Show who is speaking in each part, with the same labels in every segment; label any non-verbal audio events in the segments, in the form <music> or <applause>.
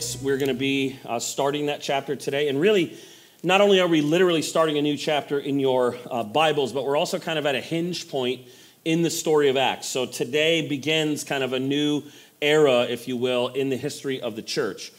Speaker 1: 6. We're going to be uh, starting that chapter today. And really, not only are we literally starting a new chapter in your uh, Bibles, but we're also kind of at a hinge point in the story of Acts. So today begins kind of a new era, if you will, in the history of the church.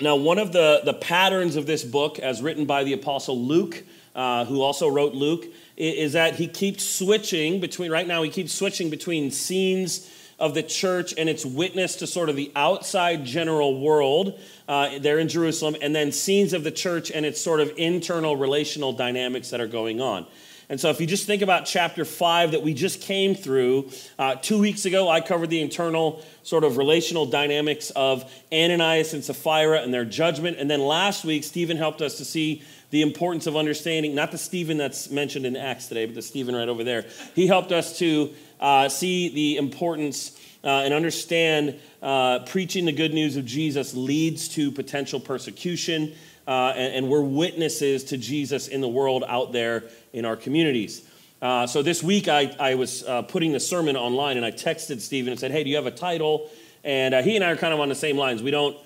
Speaker 1: Now, one of the, the patterns of this book, as written by the Apostle Luke, uh, who also wrote Luke, is that he keeps switching between, right now, he keeps switching between scenes of the church and its witness to sort of the outside general world uh, there in Jerusalem, and then scenes of the church and its sort of internal relational dynamics that are going on. And so, if you just think about chapter five that we just came through, uh, two weeks ago, I covered the internal sort of relational dynamics of Ananias and Sapphira and their judgment. And then last week, Stephen helped us to see the importance of understanding, not the Stephen that's mentioned in Acts today, but the Stephen right over there. He helped us to uh, see the importance uh, and understand uh, preaching the good news of Jesus leads to potential persecution, uh, and, and, we're witnesses to Jesus in the world out there in our communities. Uh, so this week I, I was uh, putting the sermon online and I texted Stephen and said, Hey, do you have a title? And he and I are kind of on the same lines. We don't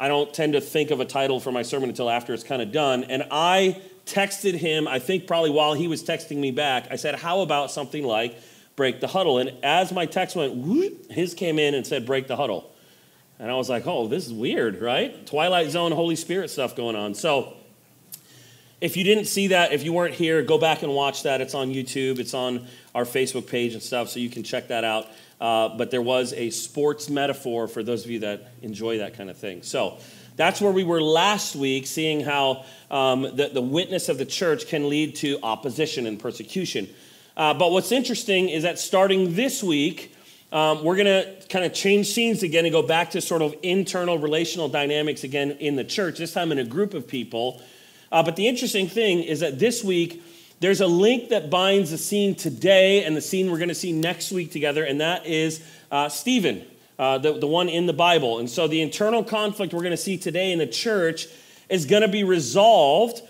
Speaker 1: I don't tend to think of a title for my sermon until after it's kind of done. And I texted him, I think probably while he was texting me back, I said, How about something like break the huddle? And as my text went, whoop, his came in and said, Break the huddle. And I was like, Oh, this is weird, right? Twilight Zone, Holy Spirit stuff going on. So if you didn't see that, if you weren't here, go back and watch that. It's on YouTube, it's on our Facebook page and stuff, so you can check that out. Uh, but there was a sports metaphor for those of you that enjoy that kind of thing. So that's where we were last week, seeing how um, the, the witness of the church can lead to opposition and persecution. Uh, but what's interesting is that starting this week, um, we're going to kind of change scenes again and go back to sort of internal relational dynamics again in the church, this time in a group of people. Uh, but the interesting thing is that this week, there's a link that binds the scene today and the scene we're going to see next week together, and that is uh, Stephen, uh, the, the one in the Bible. And so the internal conflict we're going to see today in the church is going to be resolved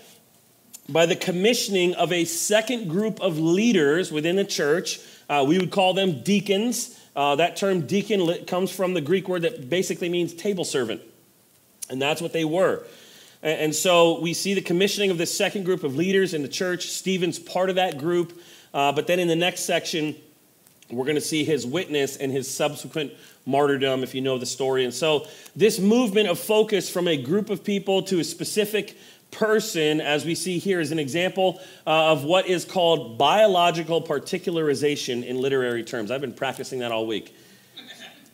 Speaker 1: by the commissioning of a second group of leaders within the church. Uh, we would call them deacons. Uh, that term deacon comes from the Greek word that basically means table servant. And that's what they were. And so we see the commissioning of this second group of leaders in the church. Stephen's part of that group. Uh, but then in the next section, we're going to see his witness and his subsequent martyrdom, if you know the story. And so this movement of focus from a group of people to a specific person, as we see here, is an example uh, of what is called biological particularization in literary terms. I've been practicing that all week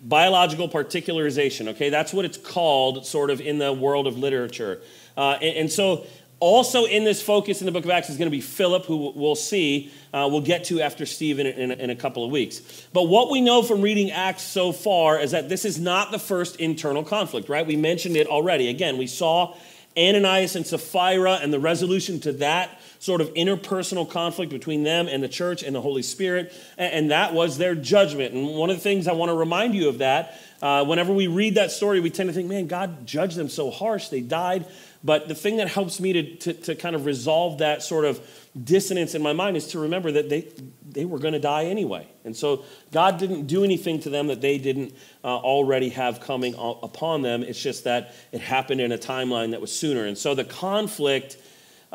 Speaker 1: biological particularization, okay? That's what it's called, sort of, in the world of literature. Uh, and, and, so, also in this focus in the book of Acts is going to be Philip, who we'll see, uh, we'll get to after Stephen in, in, in a couple of weeks. But what we know from reading Acts so far is that this is not the first internal conflict, right? We mentioned it already. Again, we saw Ananias and Sapphira and the resolution to that sort of interpersonal conflict between them and the church and the Holy Spirit, and that was their judgment. And one of the things I want to remind you of that, uh, whenever we read that story, we tend to think, man, God judged them so harsh, they died. But the thing that helps me to, to, to kind of resolve that sort of dissonance in my mind is to remember that they, they were going to die anyway. And so God didn't do anything to them that they didn't uh, already have coming upon them. It's just that it happened in a timeline that was sooner. And so the conflict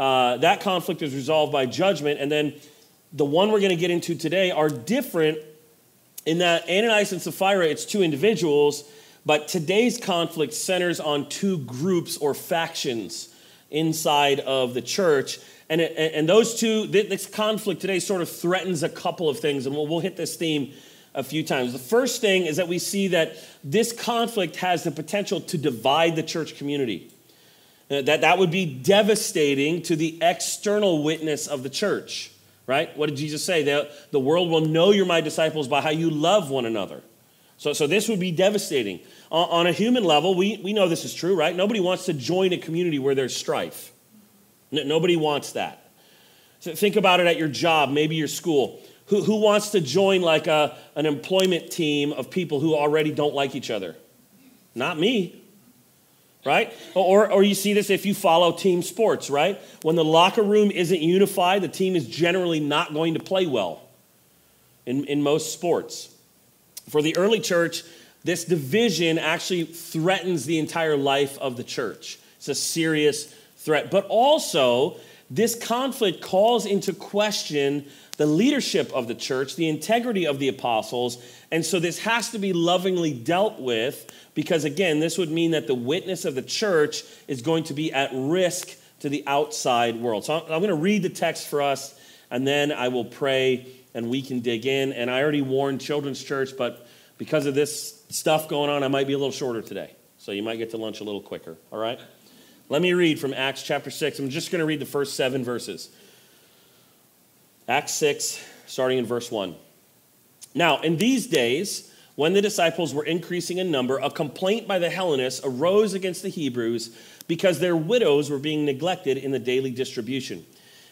Speaker 1: uh, that conflict is resolved by judgment. And then the one we're going to get into today are different in that Ananias and Sapphira, it's two individuals, but today's conflict centers on two groups or factions inside of the church. And, it, and those two, this conflict today sort of threatens a couple of things, and we'll, we'll hit this theme a few times. The first thing is that we see that this conflict has the potential to divide the church community. Uh, that that would be devastating to the external witness of the church, right? What did Jesus say? The, the world will know you're my disciples by how you love one another. So, so this would be devastating. On, on a human level, we, we know this is true, right? Nobody wants to join a community where there's strife. No, nobody wants that. So think about it at your job, maybe your school. Who, who wants to join like a, an employment team of people who already don't like each other? Not me right? Or, or you see this if you follow team sports, right? When the locker room isn't unified, the team is generally not going to play well in, in most sports. For the early church, this division actually threatens the entire life of the church. It's a serious threat. But also, this conflict calls into question the leadership of the church, the integrity of the apostles. And so this has to be lovingly dealt with because, again, this would mean that the witness of the church is going to be at risk to the outside world. So I'm going to read the text for us, and then I will pray and we can dig in. And I already warned Children's Church, but because of this stuff going on, I might be a little shorter today. So you might get to lunch a little quicker, all right? Let me read from Acts chapter 6. I'm just going to read the first seven verses. Acts 6, starting in verse 1. Now, in these days, when the disciples were increasing in number, a complaint by the Hellenists arose against the Hebrews because their widows were being neglected in the daily distribution.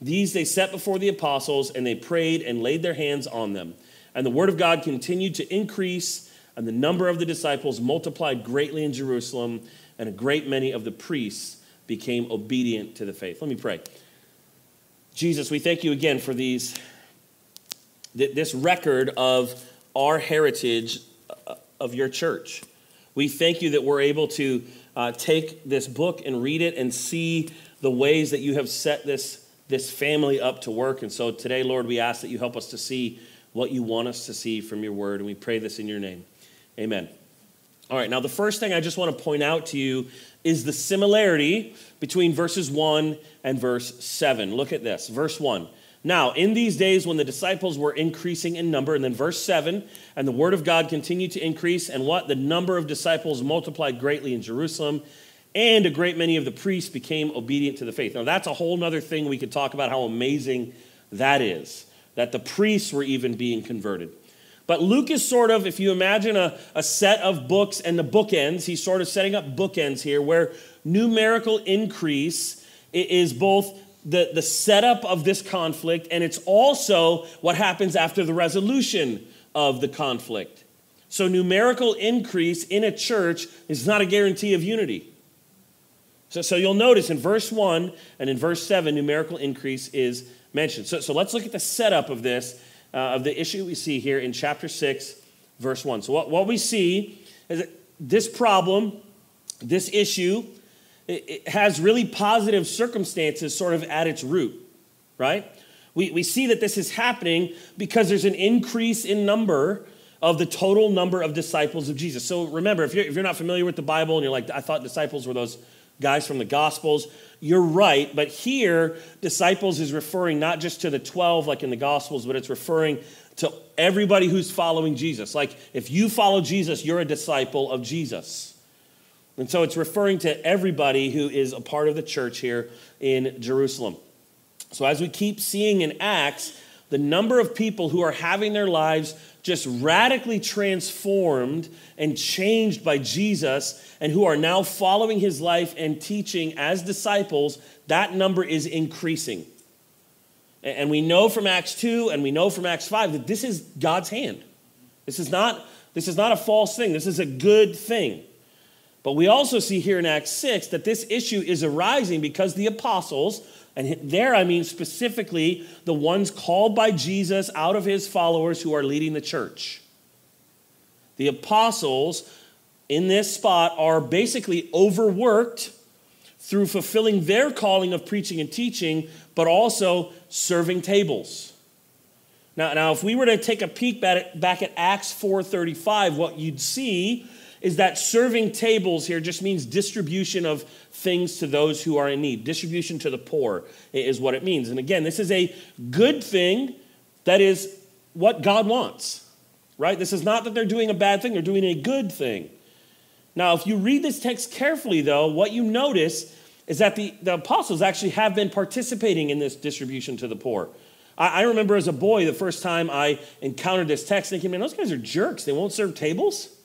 Speaker 1: These they set before the apostles, and they prayed and laid their hands on them. And the word of God continued to increase, and the number of the disciples multiplied greatly in Jerusalem, and a great many of the priests became obedient to the faith. Let me pray. Jesus, we thank you again for these this record of our heritage uh, of your church. We thank you that we're able to uh, take this book and read it and see the ways that you have set this, this family up to work. And so today, Lord, we ask that you help us to see what you want us to see from your word. And we pray this in your name. Amen. All right, now the first thing I just want to point out to you is the similarity between verses 1 and verse 7. Look at this. Verse 1 now, in these days when the disciples were increasing in number, and then verse 7, and the word of God continued to increase, and what? The number of disciples multiplied greatly in Jerusalem, and a great many of the priests became obedient to the faith. Now, that's a whole other thing we could talk about how amazing that is, that the priests were even being converted. But Luke is sort of, if you imagine a, a set of books and the bookends, he's sort of setting up bookends here where numerical increase is both the, the setup of this conflict, and it's also what happens after the resolution of the conflict. So, numerical increase in a church is not a guarantee of unity. So, so you'll notice in verse 1 and in verse 7, numerical increase is mentioned. So, so let's look at the setup of this, uh, of the issue we see here in chapter 6, verse 1. So, what, what we see is that this problem, this issue, it has really positive circumstances sort of at its root, right? We, we see that this is happening because there's an increase in number of the total number of disciples of Jesus. So remember, if you're, if you're not familiar with the Bible and you're like, I thought disciples were those guys from the Gospels, you're right. But here, disciples is referring not just to the 12 like in the Gospels, but it's referring to everybody who's following Jesus. Like, if you follow Jesus, you're a disciple of Jesus. And so it's referring to everybody who is a part of the church here in Jerusalem. So as we keep seeing in Acts, the number of people who are having their lives just radically transformed and changed by Jesus and who are now following his life and teaching as disciples, that number is increasing. And we know from Acts 2 and we know from Acts 5 that this is God's hand. This is not, this is not a false thing, this is a good thing. But we also see here in Acts 6 that this issue is arising because the apostles, and there I mean specifically the ones called by Jesus out of his followers who are leading the church. The apostles in this spot are basically overworked through fulfilling their calling of preaching and teaching, but also serving tables. Now, now if we were to take a peek back at, back at Acts 4:35, what you'd see is that serving tables here just means distribution of things to those who are in need. Distribution to the poor is what it means. And again, this is a good thing that is what God wants, right? This is not that they're doing a bad thing, they're doing a good thing. Now, if you read this text carefully, though, what you notice is that the, the apostles actually have been participating in this distribution to the poor. I, I remember as a boy, the first time I encountered this text, thinking, man, those guys are jerks. They won't serve tables.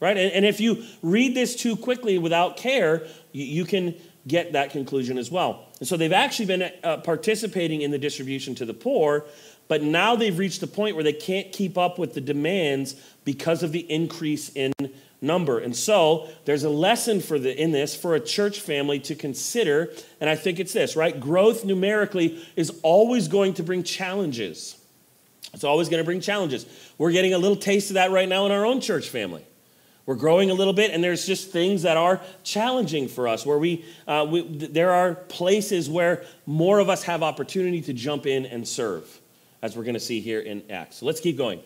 Speaker 1: Right? And, and if you read this too quickly without care, you, you can get that conclusion as well. And so they've actually been uh, participating in the distribution to the poor, but now they've reached the point where they can't keep up with the demands because of the increase in number. And so there's a lesson for the in this for a church family to consider, and I think it's this, right? Growth numerically is always going to bring challenges. It's always going to bring challenges. We're getting a little taste of that right now in our own church family. We're growing a little bit, and there's just things that are challenging for us. Where we, uh, we there are places where more of us have opportunity to jump in and serve, as we're going to see here in Acts. So let's keep going.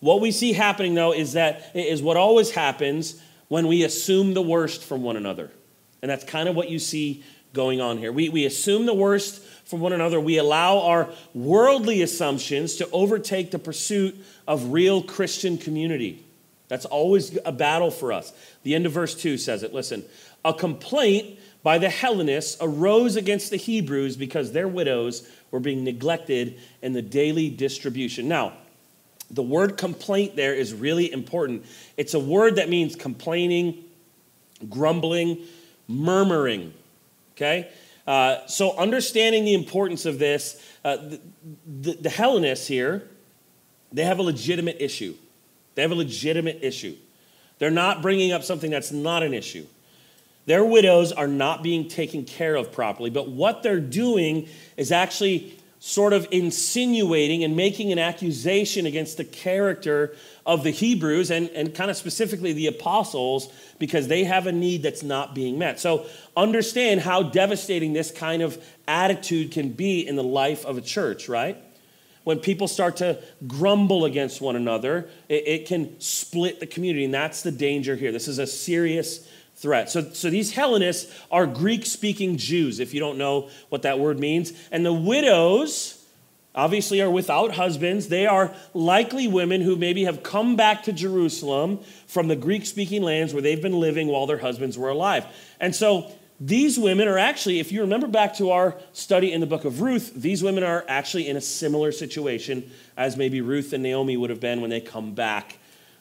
Speaker 1: What we see happening, though, is that is what always happens when we assume the worst from one another. And that's kind of what you see going on here. We, we assume the worst from one another. We allow our worldly assumptions to overtake the pursuit of real Christian community. That's always a battle for us. The end of verse 2 says it. Listen, a complaint by the Hellenists arose against the Hebrews because their widows were being neglected in the daily distribution. Now, the word complaint there is really important. It's a word that means complaining, grumbling, murmuring. Okay? Uh, so, understanding the importance of this, uh, the, the, the Hellenists here, they have a legitimate issue. They have a legitimate issue. They're not bringing up something that's not an issue. Their widows are not being taken care of properly, but what they're doing is actually sort of insinuating and making an accusation against the character of the Hebrews and, and kind of specifically the apostles because they have a need that's not being met. So understand how devastating this kind of attitude can be in the life of a church, right? When people start to grumble against one another, it, it can split the community, and that's the danger here. This is a serious threat. So, so these Hellenists are Greek speaking Jews, if you don't know what that word means. And the widows, obviously, are without husbands. They are likely women who maybe have come back to Jerusalem from the Greek speaking lands where they've been living while their husbands were alive. And so these women are actually, if you remember back to our study in the book of Ruth, these women are actually in a similar situation as maybe Ruth and Naomi would have been when they come back.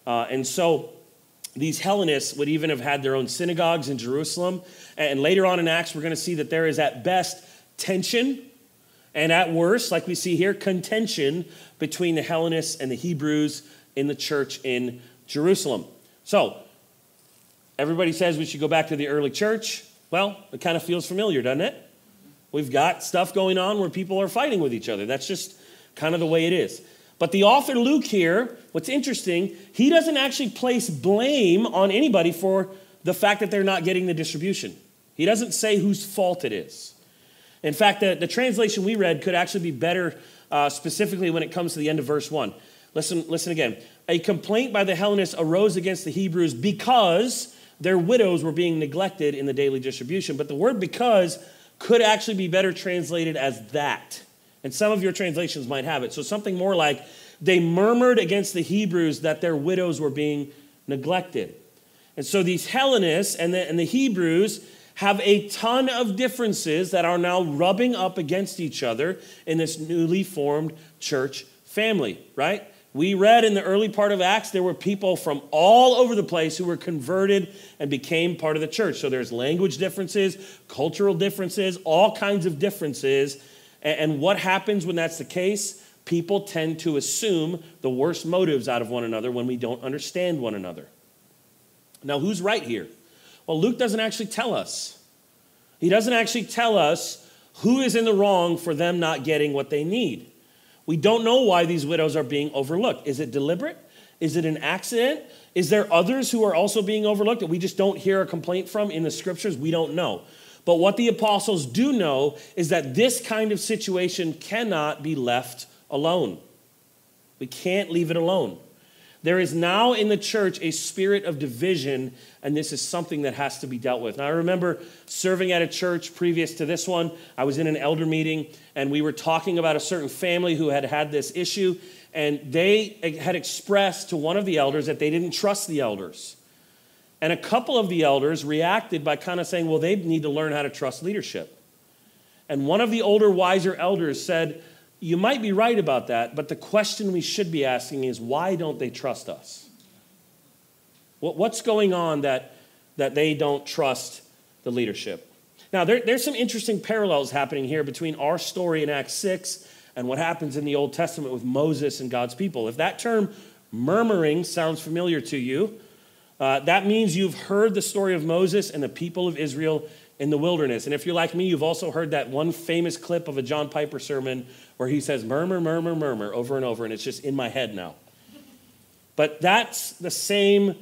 Speaker 1: Uh, and so these Hellenists would even have had their own synagogues in Jerusalem. And later on in Acts, we're going to see that there is at best tension, and at worst, like we see here, contention between the Hellenists and the Hebrews in the church in Jerusalem. So, everybody says we should go back to the early church. Well, it kind of feels familiar, doesn't it? We've got stuff going on where people are fighting with each other. That's just kind of the way it is. But the author Luke here, what's interesting, he doesn't actually place blame on anybody for the fact that they're not getting the distribution. He doesn't say whose fault it is. In fact, the, the translation we read could actually be better uh, specifically when it comes to the end of verse 1. Listen, listen again. A complaint by the Hellenists arose against the Hebrews because their widows were being neglected in the daily distribution. But the word because could actually be better translated as that. And some of your translations might have it. So something more like they murmured against the Hebrews that their widows were being neglected. And so these Hellenists and the, and the Hebrews have a ton of differences that are now rubbing up against each other in this newly formed church family, right? We read in the early part of Acts, there were people from all over the place who were converted and became part of the church. So there's language differences, cultural differences, all kinds of differences and what happens when that's the case? People tend to assume the worst motives out of one another when we don't understand one another. Now, who's right here? Well, Luke doesn't actually tell us. He doesn't actually tell us who is in the wrong for them not getting what they need. We don't know why these widows are being overlooked. Is it deliberate? Is it an accident? Is there others who are also being overlooked that we just don't hear a complaint from in the scriptures? We don't know. But what the apostles do know is that this kind of situation cannot be left alone. We can't leave it alone. There is now in the church a spirit of division, and this is something that has to be dealt with. Now, I remember serving at a church previous to this one. I was in an elder meeting, and we were talking about a certain family who had had this issue, and they had expressed to one of the elders that they didn't trust the elders. And a couple of the elders reacted by kind of saying, well, they need to learn how to trust leadership. And one of the older, wiser elders said, You might be right about that, but the question we should be asking is, why don't they trust us? What's going on that, that they don't trust the leadership? Now, there, there's some interesting parallels happening here between our story in Acts 6 and what happens in the Old Testament with Moses and God's people. If that term murmuring sounds familiar to you, uh, that means you've heard the story of Moses and the people of Israel in the wilderness. And if you're like me, you've also heard that one famous clip of a John Piper sermon where he says, murmur, murmur, murmur, over and over, and it's just in my head now. But that's the same,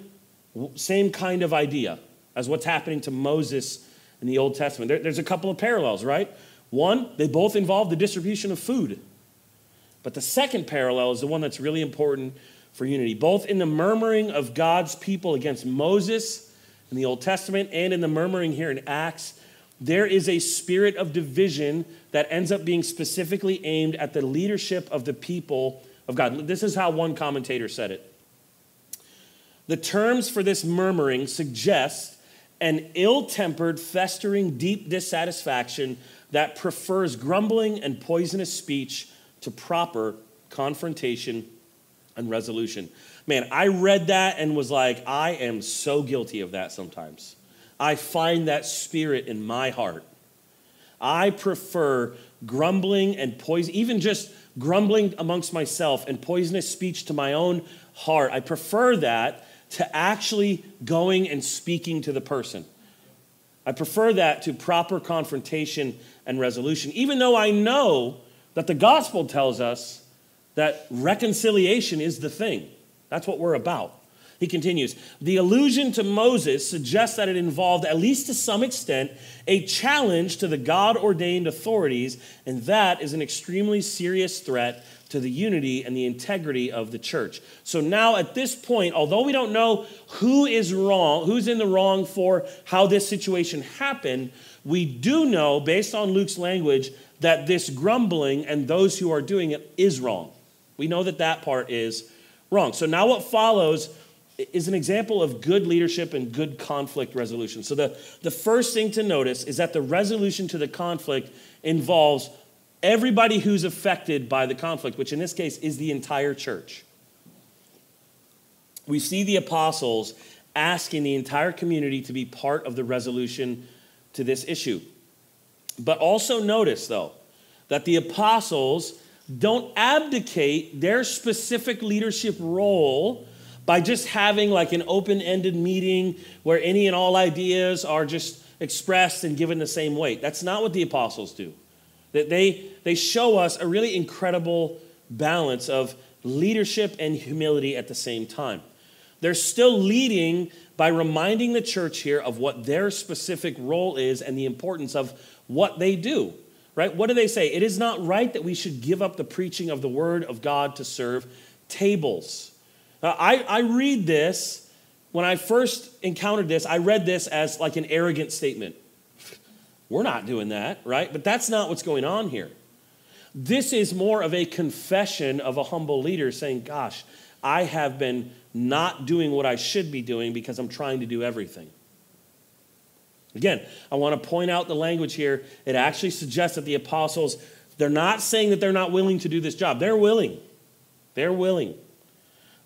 Speaker 1: same kind of idea as what's happening to Moses in the Old Testament. There, there's a couple of parallels, right? One, they both involve the distribution of food. But the second parallel is the one that's really important for unity, both in the murmuring of God's people against Moses in the Old Testament and in the murmuring here in Acts. There is a spirit of division that ends up being specifically aimed at the leadership of the people of God. This is how one commentator said it. The terms for this murmuring suggest an ill tempered, festering, deep dissatisfaction that prefers grumbling and poisonous speech to proper confrontation and resolution. Man, I read that and was like, I am so guilty of that sometimes. I find that spirit in my heart. I prefer grumbling and poison, even just grumbling amongst myself and poisonous speech to my own heart. I prefer that to actually going and speaking to the person. I prefer that to proper confrontation and resolution, even though I know that the gospel tells us that reconciliation is the thing. That's what we're about. He continues The allusion to Moses suggests that it involved, at least to some extent, a challenge to the God ordained authorities, and that is an extremely serious threat to the unity and the integrity of the church. So now at this point, although we don't know who is wrong, who's in the wrong for how this situation happened, we do know, based on Luke's language, that this grumbling and those who are doing it is wrong. We know that that part is wrong. So now what follows is an example of good leadership and good conflict resolution. So the, the first thing to notice is that the resolution to the conflict involves everybody who's affected by the conflict, which in this case is the entire church. We see the apostles asking the entire community to be part of the resolution to this issue. But also notice, though, that the apostles don't abdicate their specific leadership role by just having like an open ended meeting where any and all ideas are just expressed and given the same weight. That's not what the apostles do. That they, they show us a really incredible balance of leadership and humility at the same time. They're still leading by reminding the church here of what their specific role is and the importance of what they do. Right? What do they say? It is not right that we should give up the preaching of the word of God to serve tables. Now, I, I read this, when I first encountered this, I read this as like an arrogant statement. We're not doing that, right? But that's not what's going on here. This is more of a confession of a humble leader saying, Gosh, I have been not doing what I should be doing because I'm trying to do everything. Again, I want to point out the language here. It actually suggests that the apostles, they're not saying that they're not willing to do this job. They're willing. They're willing.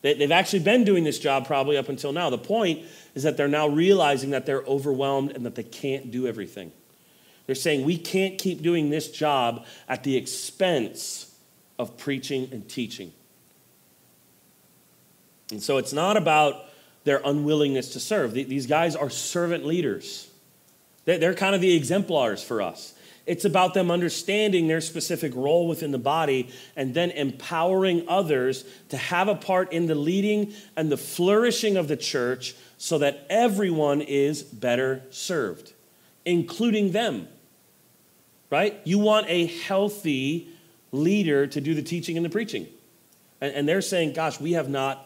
Speaker 1: They've actually been doing this job probably up until now. The point is that they're now realizing that they're overwhelmed and that they can't do everything. They're saying we can't keep doing this job at the expense of preaching and teaching. And so it's not about their unwillingness to serve. These guys are servant leaders, they're kind of the exemplars for us. It's about them understanding their specific role within the body and then empowering others to have a part in the leading and the flourishing of the church so that everyone is better served, including them right? You want a healthy leader to do the teaching and the preaching. And, they're saying, gosh, we have not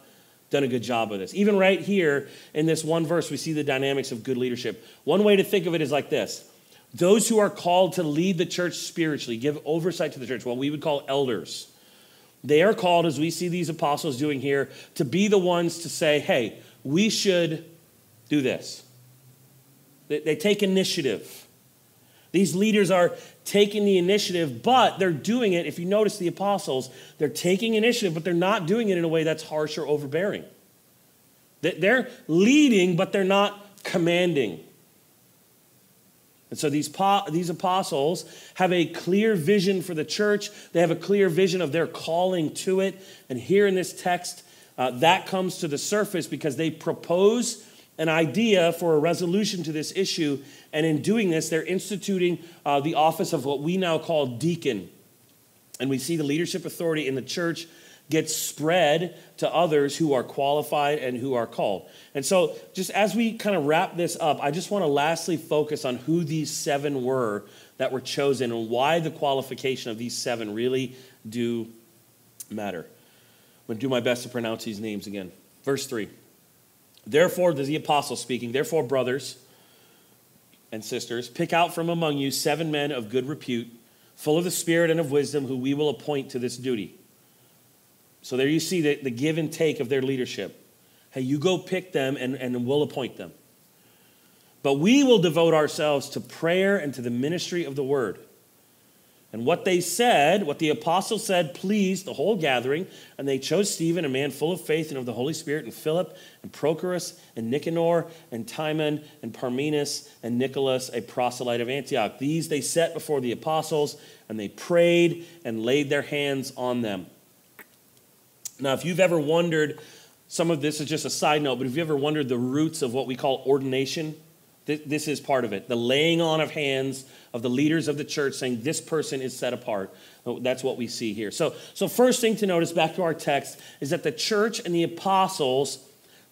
Speaker 1: done a good job of this. Even right here in this one verse, we see the dynamics of good leadership. One way to think of it is like this those who are called to lead the church spiritually, give oversight to the church, what we would call elders. They are called, as we see these apostles doing here, to be the ones to say, hey, we should do this. They, take initiative. These leaders are taking the initiative, but they're doing it. If you notice the apostles, they're taking initiative, but they're not doing it in a way that's harsh or overbearing. They're leading, but they're not commanding. And so these, these apostles have a clear vision for the church. They have a clear vision of their calling to it. And here in this text, uh, that comes to the surface because they propose an idea for a resolution to this issue. And in doing this, they're instituting uh, the office of what we now call deacon. And we see the leadership authority in the church get spread to others who are qualified and who are called. And so, just as we kind of wrap this up, I just want to lastly focus on who these seven were that were chosen and why the qualification of these seven really do matter. I'm going to do my best to pronounce these names again. Verse 3. Therefore, the apostle speaking, therefore, brothers and sisters, pick out from among you seven men of good repute, full of the Spirit and of wisdom, who we will appoint to this duty. So there you see the, the give and take of their leadership. Hey, you go pick them and, and we'll appoint them. But we will devote ourselves to prayer and to the ministry of the word. And what they said, what the apostles said, pleased the whole gathering. And they chose Stephen, a man full of faith and of the Holy Spirit, and Philip, and Prochorus, and Nicanor, and Timon, and Parmenas, and Nicholas, a proselyte of Antioch. These they set before the apostles, and they prayed and laid their hands on them. Now, if you've ever wondered, some of this is just a side note, but if you ever wondered the roots of what we call ordination, this is part of it. The laying on of hands of the leaders of the church saying this person is set apart. That's what we see here. So, so first thing to notice back to our text is that the church and the apostles,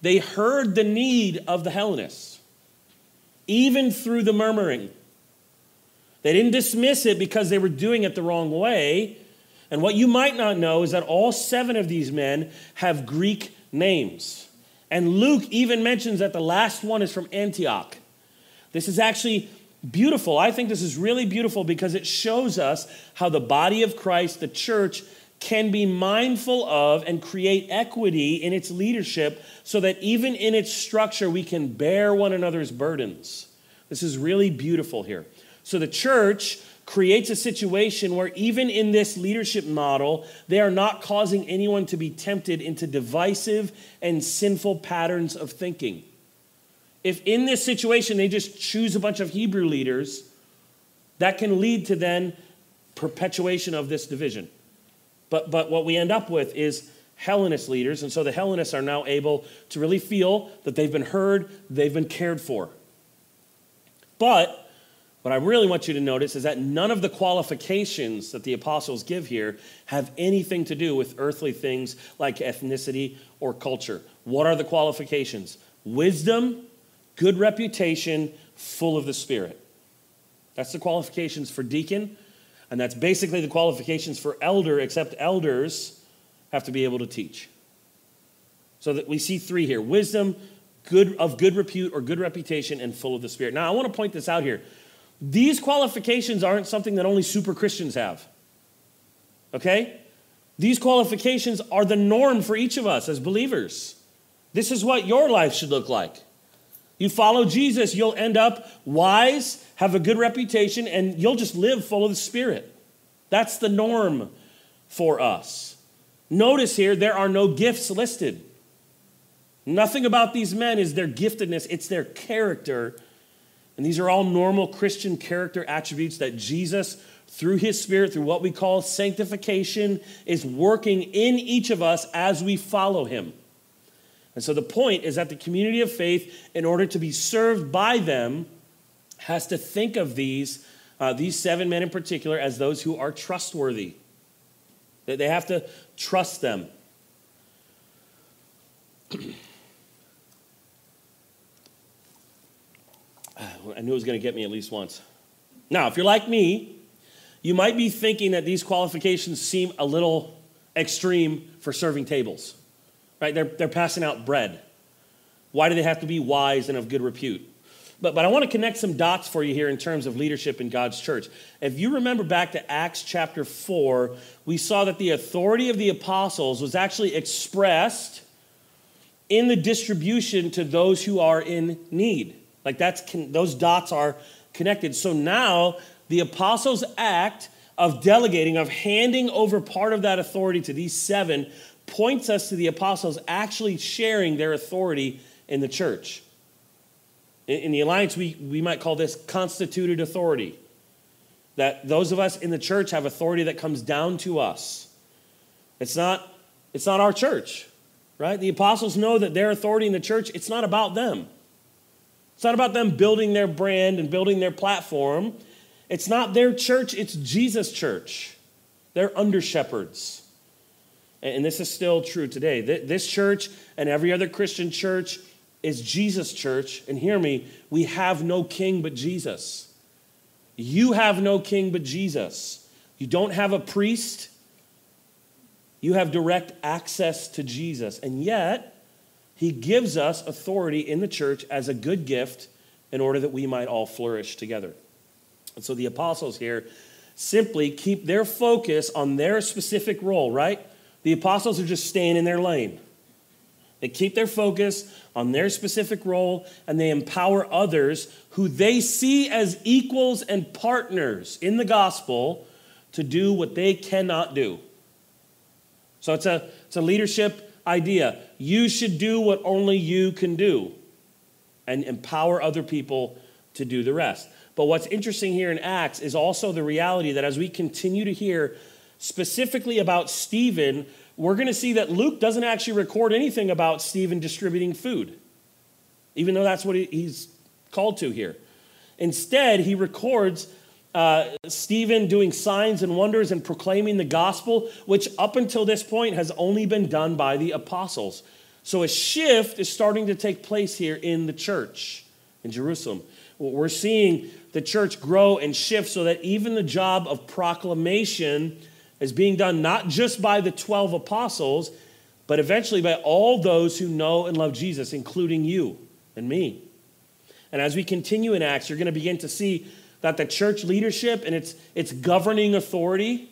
Speaker 1: they heard the need of the Hellenists, even through the murmuring. They didn't dismiss it because they were doing it the wrong way. And what you might not know is that all seven of these men have Greek names. And Luke even mentions that the last one is from Antioch. This is actually beautiful. I think this is really beautiful because it shows us how the body of Christ, the church, can be mindful of and create equity in its leadership so that even in its structure we can bear one another's burdens. This is really beautiful here. So the church creates a situation where even in this leadership model, they are not causing anyone to be tempted into divisive and sinful patterns of thinking. If in this situation they just choose a bunch of Hebrew leaders, that can lead to then perpetuation of this division. But, but what we end up with is Hellenist leaders, and so the Hellenists are now able to really feel that they've been heard, they've been cared for. But what I really want you to notice is that none of the qualifications that the apostles give here have anything to do with earthly things like ethnicity or culture. What are the qualifications? Wisdom, good reputation, full of the Spirit. That's the qualifications for deacon, and that's basically the qualifications for elder, except elders have to be able to teach. So that we see three here wisdom, good of good repute or good reputation, and full of the Spirit. Now I want to point this out here. These qualifications aren't something that only super Christians have. Okay? These qualifications are the norm for each of us as believers. This is what your life should look like. You follow Jesus, you'll end up wise, have a good reputation, and you'll just live full of the Spirit. That's the norm for us. Notice here, there are no gifts listed. Nothing about these men is their giftedness, it's their character and these are all normal Christian character attributes that Jesus, through his Spirit, through what we call sanctification, is working in each of us as we follow him. And so the point is that the community of faith, in order to be served by them, has to think of these, uh, these seven men in particular, as those who are trustworthy. That They have to trust them. <clears throat> I knew it was going to get me at least once. Now, if you're like me, you might be thinking that these qualifications seem a little extreme for serving tables, right? They're, they're passing out bread. Why do they have to be wise and of good repute? But, but I want to connect some dots for you here in terms of leadership in God's church. If you remember back to Acts chapter 4, we saw that the authority of the apostles was actually expressed in the distribution to those who are in need. Like that's those dots are connected. So now the apostles' act of delegating, of handing over part of that authority to these seven, points us to the apostles actually sharing their authority in the church. In, in the alliance, we, we might call this constituted authority. That those of us in the church have authority that comes down to us. It's not, it's not our church, right? The apostles know that their authority in the church, it's not about them. It's not about them building their brand and building their platform. It's not their church, it's Jesus' church. They're under shepherds. And this is still true today. This church and every other Christian church is Jesus' church. And hear me, we have no king but Jesus. You have no king but Jesus. You don't have a priest, you have direct access to Jesus. And yet, he gives us authority in the church as a good gift in order that we might all flourish together. And so the apostles here simply keep their focus on their specific role, right? The apostles are just staying in their lane. They keep their focus on their specific role and they empower others who they see as equals and partners in the gospel to do what they cannot do. So it's a, it's a leadership idea. You should do what only you can do and empower other people to do the rest. But what's interesting here in Acts is also the reality that as we continue to hear specifically about Stephen, we're going to see that Luke doesn't actually record anything about Stephen distributing food, even though that's what he's called to here. Instead, he records uh, Stephen doing signs and wonders and proclaiming the gospel, which up until this point has only been done by the apostles. So a shift is starting to take place here in the church in Jerusalem. We're seeing the church grow and shift so that even the job of proclamation is being done not just by the 12 apostles, but eventually by all those who know and love Jesus, including you and me. And as we continue in Acts, you're going to begin to see that the church leadership and its, its governing authority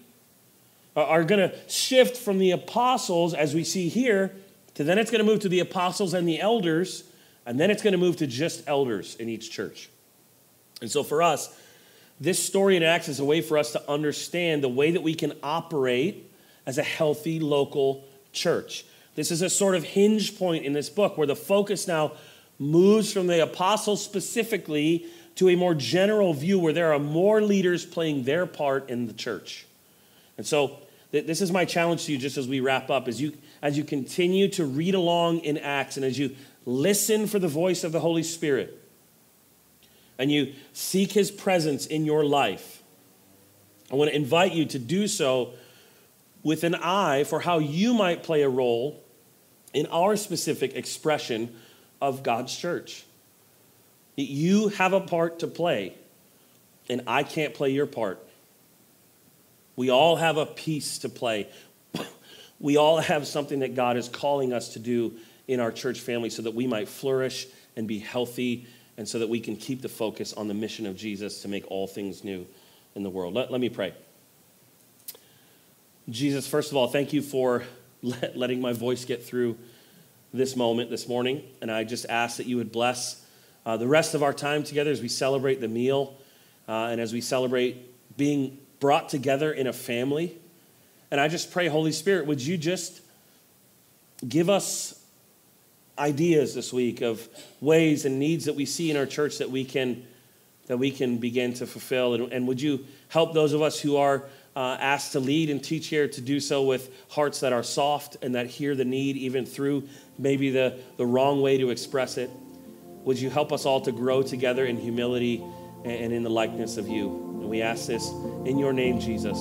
Speaker 1: are going to shift from the apostles, as we see here, to then it's going to move to the apostles and the elders, and then it's going to move to just elders in each church. And so for us, this story in Acts is a way for us to understand the way that we can operate as a healthy local church. This is a sort of hinge point in this book where the focus now moves from the apostles specifically to a more general view where there are more leaders playing their part in the church. And so th- this is my challenge to you just as we wrap up as you as you continue to read along in Acts and as you listen for the voice of the Holy Spirit and you seek his presence in your life. I want to invite you to do so with an eye for how you might play a role in our specific expression of God's church. You have a part to play, and I can't play your part. We all have a piece to play. <laughs> We all have something that God is calling us to do in our church family so that we might flourish and be healthy and so that we can keep the focus on the mission of Jesus to make all things new in the world. Let, let me pray. Jesus, first of all, thank you for <laughs> let, letting my voice get through this moment this morning. And I just ask that you would bless uh, the rest of our time together as we celebrate the meal uh, and as we celebrate being brought together in a family. And I just pray, Holy Spirit, would you just give us ideas this week of ways and needs that we see in our church that we can that we can begin to fulfill. And, and would you help those of us who are uh, asked to lead and teach here to do so with hearts that are soft and that hear the need even through maybe the, the wrong way to express it? Would you help us all to grow together in humility and in the likeness of you? And we ask this in your name jesus